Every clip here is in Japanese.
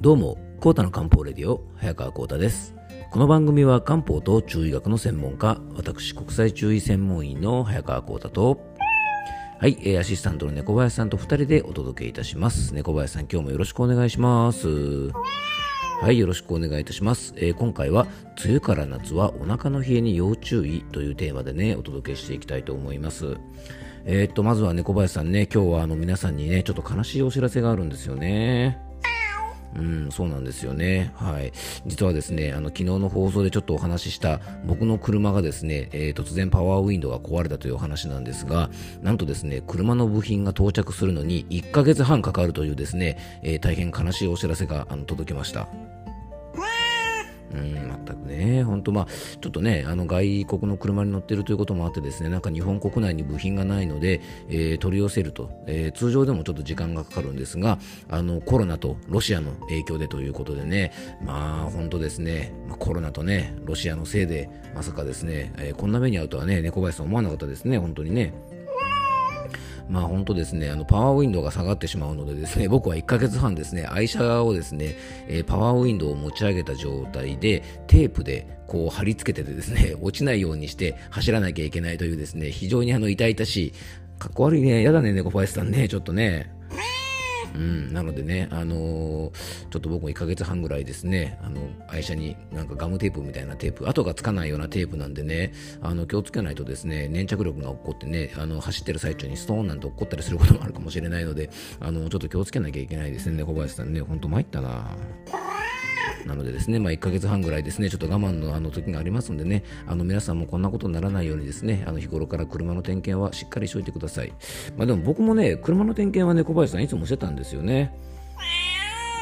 どうも、コータの漢方レディオ、早川コータです。この番組は漢方と中医学の専門家、私、国際中医専門医の早川コータと、はい、えーアシスタントの猫林さんと二人でお届けいたします。猫林さん、今日もよろしくお願いします。はい、よろしくお願いいたします。えー今回は、梅雨から夏はお腹の冷えに要注意というテーマでね、お届けしていきたいと思います。えーっと、まずは猫林さんね、今日はあの皆さんにね、ちょっと悲しいお知らせがあるんですよね。うん、そうなんですよね。はい。実はですね、あの、昨日の放送でちょっとお話しした僕の車がですね、えー突然パワーウィンドウが壊れたというお話なんですが、なんとですね、車の部品が到着するのに1ヶ月半かかるというですね、えー大変悲しいお知らせがあの届きました。うん、全くね、本当まあ、ちょっとね、あの外国の車に乗ってるということもあってですね、なんか日本国内に部品がないので、えー取り寄せると、えー通常でもちょっと時間がかかるんですが、あのコロナとロシアの影響でということでね、まあ本当ですね、まあ、コロナとね、ロシアのせいで、まさかですね、えーこんな目に遭うとはね、猫林さん思わなかったですね、本当にね。まあ本当ですね、あのパワーウィンドウが下がってしまうのでですね、僕は1ヶ月半ですね、愛車をですね、えーパワーウィンドウを持ち上げた状態で、テープでこう貼り付けてですね、落ちないようにして走らなきゃいけないというですね、非常にあの痛々しい、かっこ悪いね、やだね、猫林さんね、ちょっとね。うん、なのでね、あのーちょっと僕も1ヶ月半ぐらいですね、あの、愛車になんかガムテープみたいなテープ、跡がつかないようなテープなんでね、あの、気をつけないとですね、粘着力が起こってね、あの、走ってる最中にストーンなんて起こったりすることもあるかもしれないので、あの、ちょっと気をつけなきゃいけないですね、小林さんね、ほんと参ったな。なのでですね、まあ、1ヶ月半ぐらいですね、ちょっと我慢のあの時がありますんでね、あの皆さんもこんなことにならないようにですね、あの日頃から車の点検はしっかりしておいてください。まあでも僕もね、車の点検はね、小林さんいつもしてたんですよね。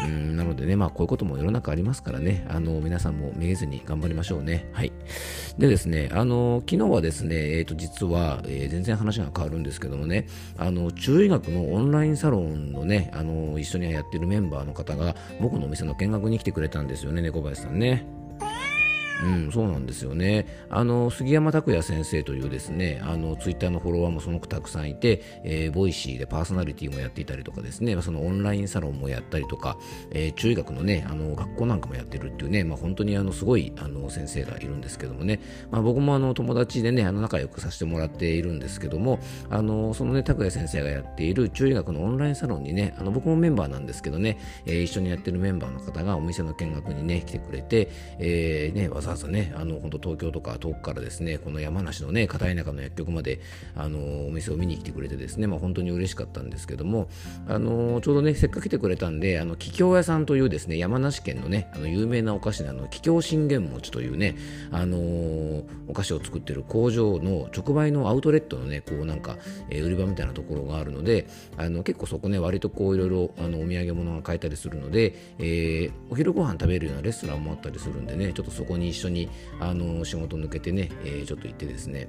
うんなのでね、まあこういうことも世の中ありますからね、あの皆さんもめげずに頑張りましょうね。はい。でですね、あの昨日はですね、えっ、と実は、えー全然話が変わるんですけどもね、あの中医学のオンラインサロンのね、あの一緒にやってるメンバーの方が僕のお店の見学に来てくれたんですよね、猫林さんね。うん、そうなんですよね。あの、杉山拓也先生というですね、あの、ツイッターのフォロワーもすごくたくさんいて、えー Voicy でパーソナリティもやっていたりとかですね、そのオンラインサロンもやったりとか、えー中医学のね、あの、学校なんかもやってるっていうね、まあ本当にあの、すごい、あの、先生がいるんですけどもね、まあ僕もあの、友達でね、あの、仲良くさせてもらっているんですけども、あの、そのね、拓也先生がやっている中医学のオンラインサロンにね、あの、僕もメンバーなんですけどね、えー一緒にやってるメンバーの方がお店の見学にね、来てくれて、えーね、わざわざね、あの、本当東京とか遠くからですね、この山梨のね、片田舎の薬局まで、あの、お店を見に来てくれてですね、まあ本当に嬉しかったんですけども、あの、ちょうどね、せっかく来てくれたんで、あの、桔梗屋さんというですね、山梨県のね、あの、有名なお菓子のあの、桔梗信玄餅というね、あのお菓子を作ってる工場の直売のアウトレットのね、こうなんか、えー売り場みたいなところがあるので、あの、結構そこね、割とこういろいろ、あの、お土産物が買えたりするので、えーお昼ご飯食べるようなレストランもあったりするんでね、ちょっとそこに一緒に、あの仕事抜けてね、えーちょっと行ってですね、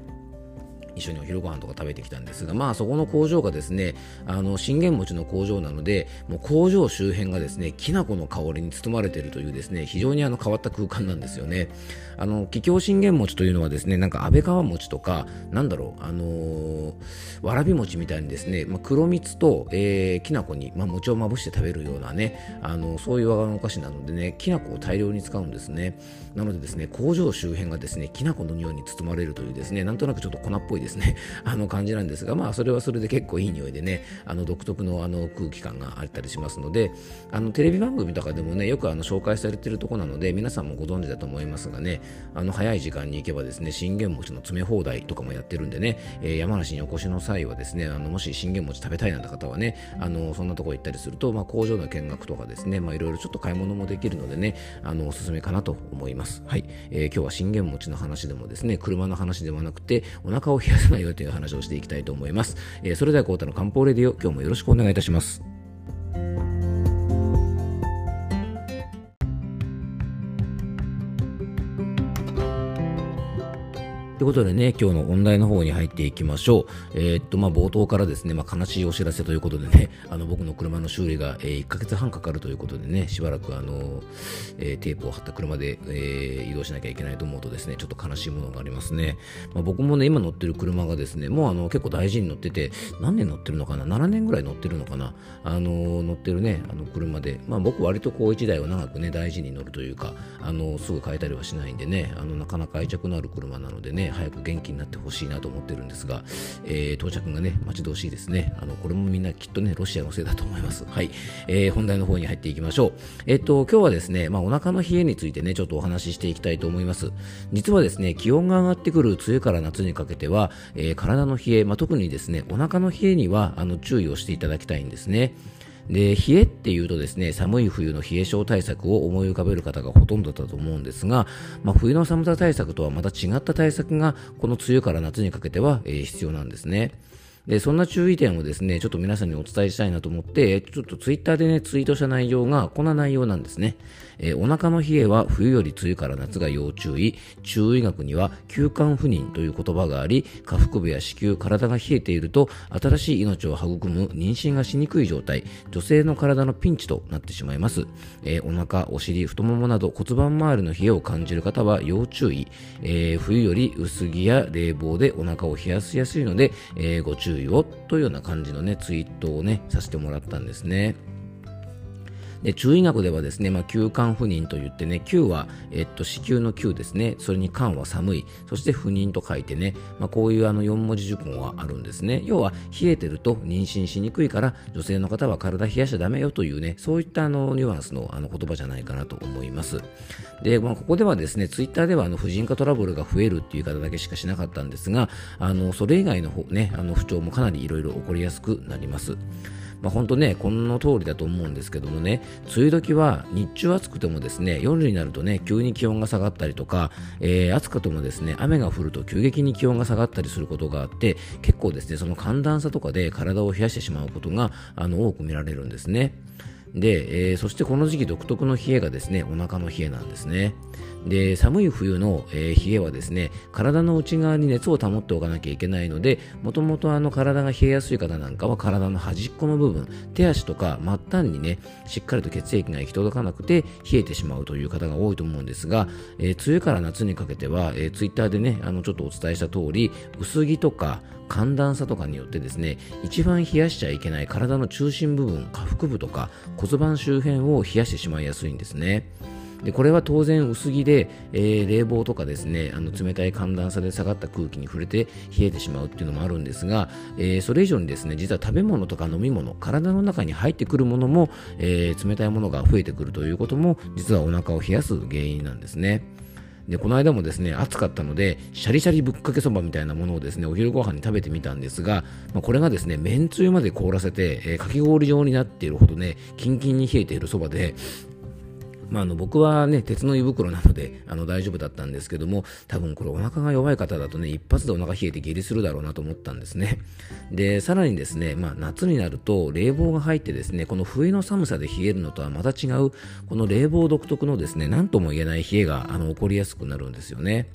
一緒にお昼ご飯とか食べてきたんですが、まあそこの工場がですね、あの信玄餅の工場なので、もう工場周辺がですね、きな粉の香りに包まれているというですね、非常にあの変わった空間なんですよね。あの桔梗信玄餅というのはですね、なんか安倍川餅とか、なんだろう、あのーわらび餅みたいにですね、まあ、黒蜜と、えーきな粉に、まあ、餅をまぶして食べるようなね、あのそういう和のお菓子なのでね、きな粉を大量に使うんですね。なのでですね、工場周辺がですね、きな粉の匂いに包まれるというですね、なんとなくちょっと粉っぽいですですね、あの感じなんですが、まあそれはそれで結構いい匂いでね、あの独特のあの空気感があったりしますので、あのテレビ番組とかでもね、よくあの紹介されているところなので、皆さんもご存知だと思いますがね、あの早い時間に行けばですね、信玄餅の詰め放題とかもやってるんでね、えー山梨にお越しの際はですね、あのもし信玄餅食べたいなんて方はね、あのそんなところ行ったりすると、まあ、工場の見学とかですね、まあ、いろいろちょっと買い物もできるのでね、あのおすすめかなと思います。はい、えー今日は信玄餅の話でもですね、車の話ではなくて、お腹を冷やさないよという話をしていきたいと思います。えーそれでは、コータの漢方レディオ、今日もよろしくお願いいたします。ということでね、今日の本題の方に入っていきましょう。えー、っと、まあ、冒頭からですね、まあ、悲しいお知らせということでね、あの、僕の車の修理が、えー、1ヶ月半かかるということでね、しばらくあの、えー、テープを貼った車で、えー、移動しなきゃいけないと思うとですね、ちょっと悲しいものがありますね。まあ、僕もね、今乗ってる車がですね、もうあの、結構大事に乗ってて、何年乗ってるのかな ?7 年ぐらい乗ってるのかな？あの、乗ってるね、あの、車で、まあ、僕割とこう1台を長くね、大事に乗るというか、あの、すぐ変えたりはしないんでね、あの、なかなか愛着のある車なのでね、早く元気になってほしいなと思ってるんですが、えー、到着がね、待ち遠しいですね。あの、これもみんなきっとね、ロシアのせいだと思います。はい。えー、本題の方に入っていきましょう。えっと、今日はですね、まあ、お腹の冷えについてね、ちょっとお話ししていきたいと思います。実はですね、気温が上がってくる梅雨から夏にかけては、えー、体の冷え、まあ、特にですね、お腹の冷えには、あの、注意をしていただきたいんですね。で、冷えっていうとですね、寒い冬の冷え症対策を思い浮かべる方がほとんどだと思うんですが、まあ、冬の寒さ対策とはまた違った対策が、この梅雨から夏にかけては、え、必要なんですね。で、そんな注意点をですね、ちょっと皆さんにお伝えしたいなと思って、ちょっとツイッターでね、ツイートした内容がこんな内容なんですね。えー、お腹の冷えは冬より梅雨から夏が要注意。中医学には休館不妊という言葉があり、下腹部や子宮、体が冷えていると、新しい命を育む妊娠がしにくい状態、女性の体のピンチとなってしまいます。えー、お腹、お尻、太ももなど骨盤周りの冷えを感じる方は要注意。えー、冬より薄着や冷房でお腹を冷やしやすいので、えご注意をというような感じのね、ツイートをね、させてもらったんですね。で中医学ではですね、まあ、休肝不妊と言ってね、休は、えっと、子宮の休ですね、それに肝は寒い、そして不妊と書いてね、まあ、こういうあの4文字熟語があるんですね。要は、冷えてると妊娠しにくいから、女性の方は体冷やしちゃダメよというね、そういったあのニュアンスのあの言葉じゃないかなと思います。で、まあ、ここではですね、ツイッターではあの婦人科トラブルが増えるっていう言い方だけしかしなかったんですが、あのそれ以外のね、あの不調もかなりいろいろ起こりやすくなります。まあ、本当ね、この通りだと思うんですけどもね、梅雨時は日中暑くてもですね、夜になるとね、急に気温が下がったりとか、えー、暑くてもですね、雨が降ると急激に気温が下がったりすることがあって、結構ですね、その寒暖差とかで体を冷やしてしまうことが、あの、多く見られるんですね。で、えー、そしてこの時期独特の冷えがですね、お腹の冷えなんですね。で寒い冬の、えー、冷えはですね体の内側に熱を保っておかなきゃいけないのでもともとあの体が冷えやすい方なんかは体の端っこの部分手足とか末端にねしっかりと血液が行き届かなくて冷えてしまうという方が多いと思うんですが、えー、梅雨から夏にかけては、えー、ツイッターでねあのちょっとお伝えした通り薄着とか寒暖差とかによってですね一番冷やしちゃいけない体の中心部分下腹部とか骨盤周辺を冷やしてしまいやすいんですね。でこれは当然薄着で、えー、冷房とかですねあの冷たい寒暖差で下がった空気に触れて冷えてしまうっていうのもあるんですが、えー、それ以上にですね実は食べ物とか飲み物体の中に入ってくるものも、えー、冷たいものが増えてくるということも実はお腹を冷やす原因なんですね。で、この間もですね、暑かったので、シャリシャリぶっかけそばみたいなものをですね、お昼ご飯に食べてみたんですが、まあ、これがですね、めんつゆまで凍らせて、えー、かき氷状になっているほどね、キンキンに冷えているそばで、まあ、あの僕はね、鉄の胃袋なのであの大丈夫だったんですけども、多分これお腹が弱い方だとね、一発でお腹冷えて下痢するだろうなと思ったんですね。で、さらにですね、まあ、夏になると冷房が入ってですね、この冬の寒さで冷えるのとはまた違う、この冷房独特のですね、何とも言えない冷えがあの起こりやすくなるんですよね。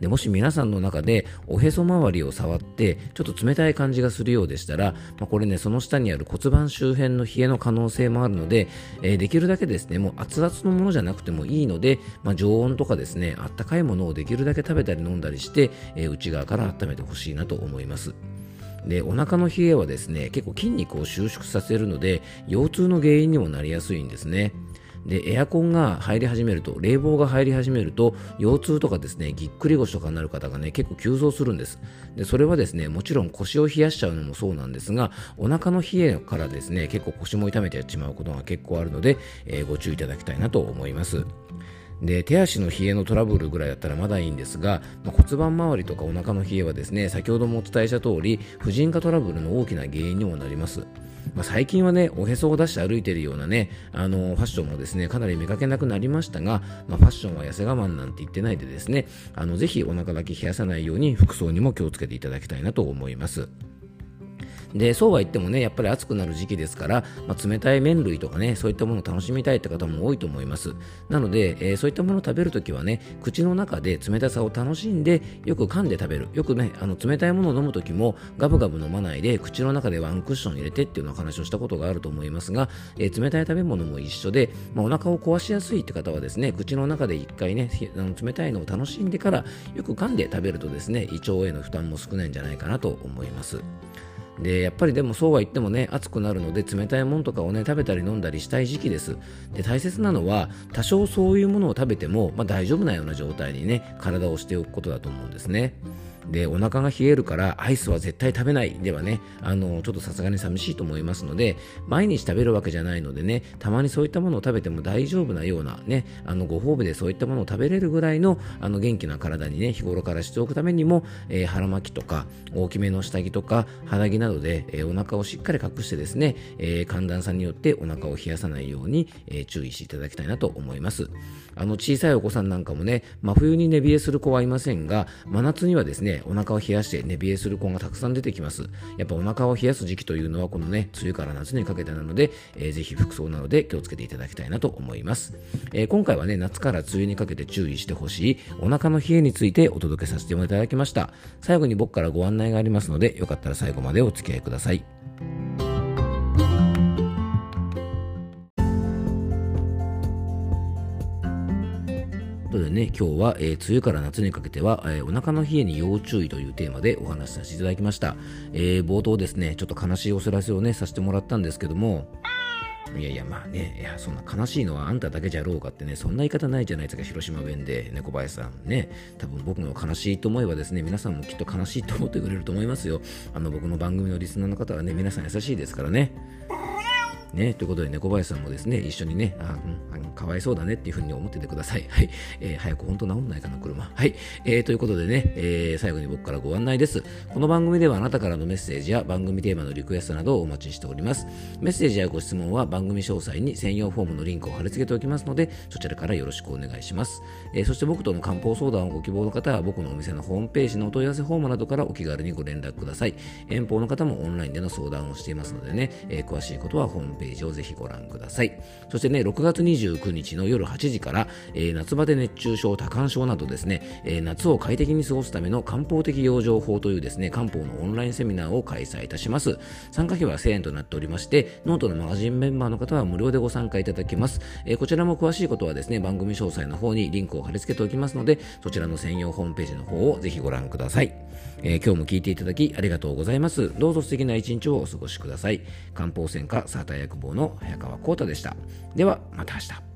でもし皆さんの中でおへそ周りを触ってちょっと冷たい感じがするようでしたら、まあ、これねその下にある骨盤周辺の冷えの可能性もあるので、えー、できるだけですねもう熱々のものじゃなくてもいいので、まあ、常温とかですねあったかいものをできるだけ食べたり飲んだりして、えー、内側から温めてほしいなと思います。でお腹の冷えはですね結構筋肉を収縮させるので腰痛の原因にもなりやすいんですね。で、エアコンが入り始めると、冷房が入り始めると、腰痛とかですね、ぎっくり腰とかになる方がね、結構急増するんです。で、それはですね、もちろん腰を冷やしちゃうのもそうなんですが、お腹の冷えからですね、結構腰も痛めてしまうことが結構あるので、えー、ご注意いただきたいなと思います。で手足の冷えのトラブルぐらいだったらまだいいんですが、まあ、骨盤周りとかお腹の冷えはですね先ほどもお伝えした通り婦人科トラブルの大きな原因にもなりますまあ、最近はね、おへそを出して歩いているようなね、あのファッションもですね、かなり見かけなくなりましたが、まあ、ファッションは痩せ我慢なんて言ってないでですね、あのぜひお腹だけ冷やさないように服装にも気をつけていただきたいなと思います。でそうは言ってもねやっぱり暑くなる時期ですから、まあ、冷たい麺類とかねそういったものを楽しみたいって方も多いと思います。なので、えー、そういったものを食べるときはね口の中で冷たさを楽しんでよく噛んで食べる。よくねあの冷たいものを飲むときもガブガブ飲まないで口の中でワンクッション入れてっていうの話をしたことがあると思いますが、えー、冷たい食べ物も一緒で、まあ、お腹を壊しやすいって方はですね口の中で一回ねあの冷たいのを楽しんでからよく噛んで食べるとですね胃腸への負担も少ないんじゃないかなと思います。でやっぱりでもそうは言ってもね暑くなるので冷たいものとかをね食べたり飲んだりしたい時期です。で大切なのは多少そういうものを食べても、まあ、大丈夫なような状態にね体をしておくことだと思うんですね。でお腹が冷えるからアイスは絶対食べないではねあのちょっとさすがに寂しいと思いますので毎日食べるわけじゃないのでねたまにそういったものを食べても大丈夫なようなねあのご褒美でそういったものを食べれるぐらいのあの元気な体にね日頃からしておくためにも、えー、腹巻きとか大きめの下着とか肌着などで、えー、お腹をしっかり隠してですね、えー、寒暖差によってお腹を冷やさないように、え注意していただきたいなと思います。あの小さいお子さんなんかもね真冬に寝冷えする子はいませんが真夏にはですねお腹を冷やして寝冷えする子がたくさん出てきます。やっぱお腹を冷やす時期というのはこのね、梅雨から夏にかけてなので、えー、ぜひ服装などで気をつけていただきたいなと思います。えー、今回はね、夏から梅雨にかけて注意してほしいお腹の冷えについてお届けさせていただきました。最後に僕からご案内がありますので、よかったら最後までお付き合いください。とでね、今日は、えー、梅雨から夏にかけては、えー、お腹の冷えに要注意というテーマでお話しさせていただきました。えー、冒頭ですね、ちょっと悲しいお知らせをね、させてもらったんですけども、いやいや、まあね、いや、そんな悲しいのはあんただけじゃろうかってね、そんな言い方ないじゃないですか、広島弁で、猫林さん。ね、多分僕の悲しいと思えばですね、皆さんもきっと悲しいと思ってくれると思いますよ。あの、僕の番組のリスナーの方はね、皆さん優しいですからね。ね、ということで、猫林さんもですね、一緒にね、あ、うん、あのかわいそうだねっていうふうに思っててください。はい。えー、早く本当治んないかな、車。はい。えー、ということでね、えー、最後に僕からご案内です。この番組ではあなたからのメッセージや番組テーマのリクエストなどをお待ちしております。メッセージやご質問は番組詳細に専用フォームのリンクを貼り付けておきますので、そちらからよろしくお願いします。えー、そして僕との漢方相談をご希望の方は、僕のお店のホームページのお問い合わせフォームなどからお気軽にご連絡ください。遠方の方もオンラインでの相談をしていますのでね、えー、詳しいことはホームページをぜひご覧ください。そしてね、6月29日の夜8時から、えー、夏バテ熱中症、多汗症などですね、えー、夏を快適に過ごすための漢方的養生法というですね、漢方のオンラインセミナーを開催いたします。参加費は1000円となっておりまして、ノートのマガジンメンバーの方は無料でご参加いただけます。えー、こちらも詳しいことはですね、番組詳細の方にリンクを貼り付けておきますので、そちらの専用ホームページの方をぜひご覧ください。えー、今日も聞いていただきありがとうございます。どうぞ素敵な一日をお過ごしください。漢方専科サーター薬房の早川浩太でした。では、また明日。